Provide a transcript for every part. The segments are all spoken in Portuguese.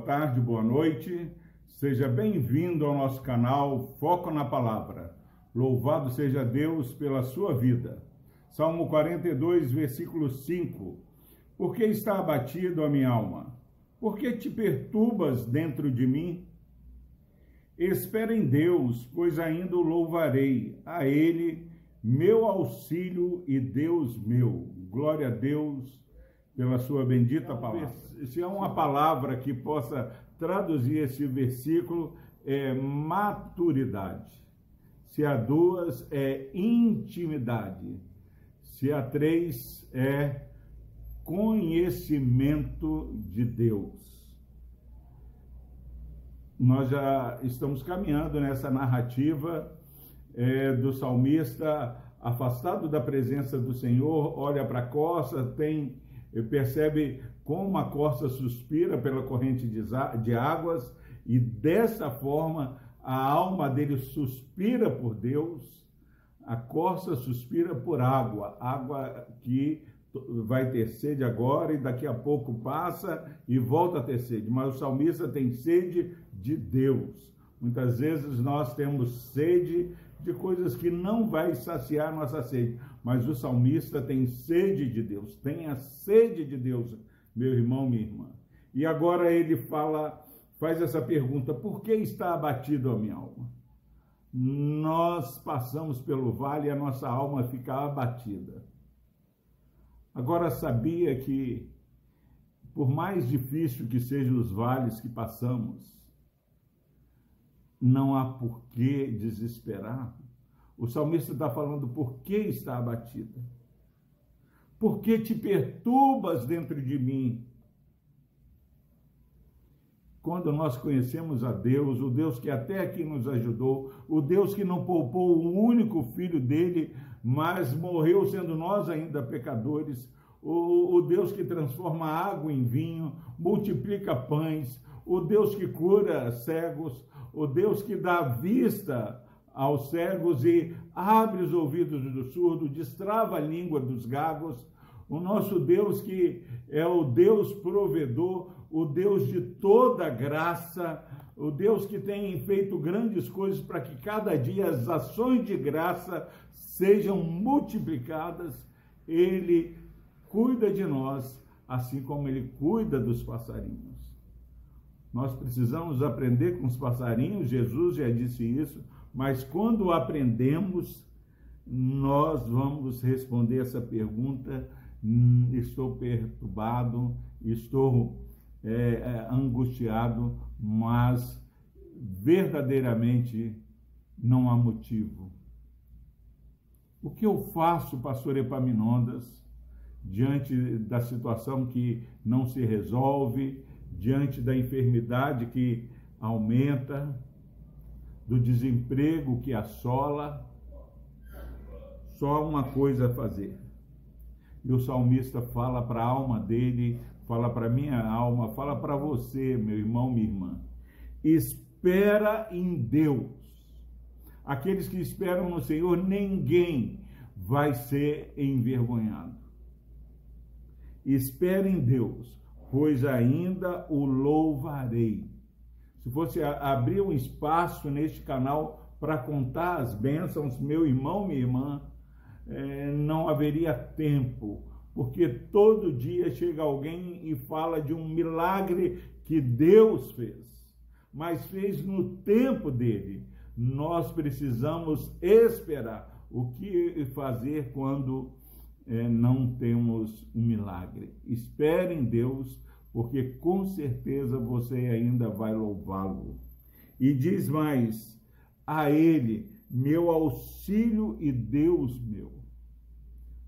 boa tarde, boa noite. Seja bem-vindo ao nosso canal Foco na Palavra. Louvado seja Deus pela sua vida. Salmo 42, versículo 5. Por que está abatido a minha alma? Por que te perturbas dentro de mim? Espera em Deus, pois ainda o louvarei. A Ele, meu auxílio e Deus meu. Glória a Deus pela sua bendita palavra. Se há uma palavra que possa traduzir esse versículo, é maturidade. Se há duas, é intimidade. Se há três, é conhecimento de Deus. Nós já estamos caminhando nessa narrativa é, do salmista afastado da presença do Senhor, olha para a costa, tem percebe como a costa suspira pela corrente de águas e dessa forma a alma dele suspira por Deus, a costa suspira por água, água que vai ter sede agora e daqui a pouco passa e volta a ter sede, mas o salmista tem sede de Deus. Muitas vezes nós temos sede de coisas que não vai saciar nossa sede. Mas o salmista tem sede de Deus, tem a sede de Deus, meu irmão, minha irmã. E agora ele fala, faz essa pergunta: por que está abatido a minha alma? Nós passamos pelo vale e a nossa alma fica abatida. Agora sabia que por mais difícil que sejam os vales que passamos, não há por que desesperar. O salmista está falando por que está abatida. Por que te perturbas dentro de mim? Quando nós conhecemos a Deus, o Deus que até aqui nos ajudou, o Deus que não poupou o único filho dele, mas morreu sendo nós ainda pecadores, o, o Deus que transforma água em vinho, multiplica pães, o Deus que cura cegos, o Deus que dá vista aos cegos e abre os ouvidos do surdo, destrava a língua dos gagos, o nosso Deus que é o Deus provedor, o Deus de toda graça, o Deus que tem feito grandes coisas para que cada dia as ações de graça sejam multiplicadas, ele cuida de nós, assim como ele cuida dos passarinhos. Nós precisamos aprender com os passarinhos, Jesus já disse isso, mas quando aprendemos, nós vamos responder essa pergunta: hum, estou perturbado, estou é, é, angustiado, mas verdadeiramente não há motivo. O que eu faço, pastor Epaminondas, diante da situação que não se resolve, diante da enfermidade que aumenta, do desemprego que assola, só uma coisa a fazer. E o salmista fala para a alma dele, fala para minha alma, fala para você, meu irmão, minha irmã. Espera em Deus. Aqueles que esperam no Senhor, ninguém vai ser envergonhado. Espera em Deus pois ainda o louvarei. Se fosse abrir um espaço neste canal para contar as bênçãos, meu irmão, minha irmã, é, não haveria tempo, porque todo dia chega alguém e fala de um milagre que Deus fez, mas fez no tempo dele. Nós precisamos esperar. O que fazer quando é, não temos um milagre. Espere em Deus, porque com certeza você ainda vai louvá-lo. E diz mais: a Ele, meu auxílio e Deus meu.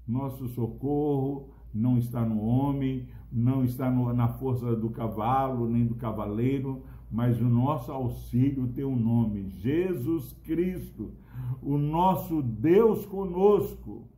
Nosso socorro não está no homem, não está no, na força do cavalo, nem do cavaleiro, mas o nosso auxílio tem um nome: Jesus Cristo, o nosso Deus conosco.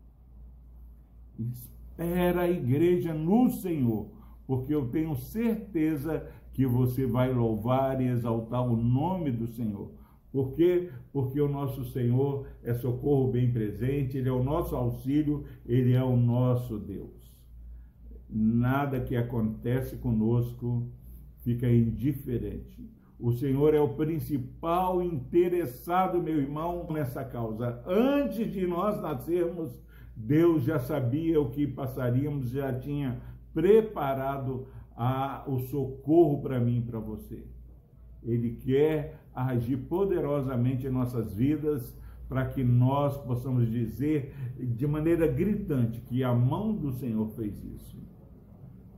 Espera a igreja no Senhor, porque eu tenho certeza que você vai louvar e exaltar o nome do Senhor. Por quê? Porque o nosso Senhor é socorro bem presente, Ele é o nosso auxílio, Ele é o nosso Deus. Nada que acontece conosco fica indiferente. O Senhor é o principal interessado, meu irmão, nessa causa. Antes de nós nascermos, Deus já sabia o que passaríamos, já tinha preparado a, o socorro para mim e para você. Ele quer agir poderosamente em nossas vidas para que nós possamos dizer de maneira gritante que a mão do Senhor fez isso.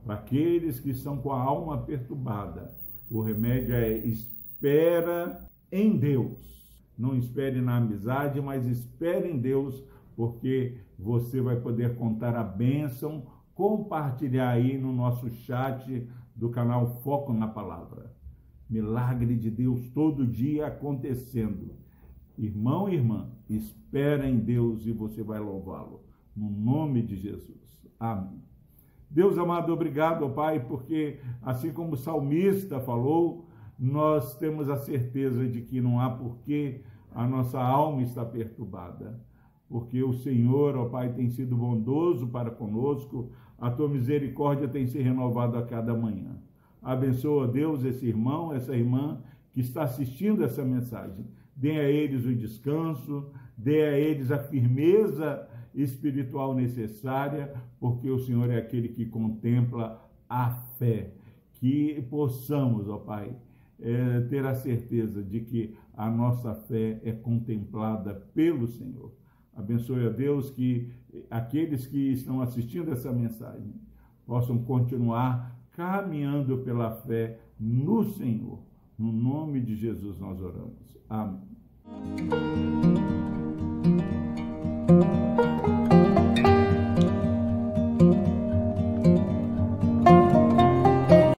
Para aqueles que estão com a alma perturbada, o remédio é espera em Deus. Não espere na amizade, mas espere em Deus, porque você vai poder contar a bênção, compartilhar aí no nosso chat do canal Foco na Palavra. Milagre de Deus todo dia acontecendo. Irmão e irmã, espera em Deus e você vai louvá-lo. No nome de Jesus. Amém. Deus amado, obrigado, Pai, porque assim como o salmista falou, nós temos a certeza de que não há porquê a nossa alma estar perturbada, porque o Senhor, ó Pai, tem sido bondoso para conosco, a tua misericórdia tem se renovado a cada manhã. Abençoa, Deus, esse irmão, essa irmã que está assistindo essa mensagem. Dê a eles o descanso, dê a eles a firmeza espiritual necessária, porque o Senhor é aquele que contempla a fé. Que possamos, ó Pai, é, ter a certeza de que a nossa fé é contemplada pelo Senhor. Abençoe a Deus que aqueles que estão assistindo essa mensagem possam continuar caminhando pela fé no Senhor. No nome de Jesus nós oramos. Amém.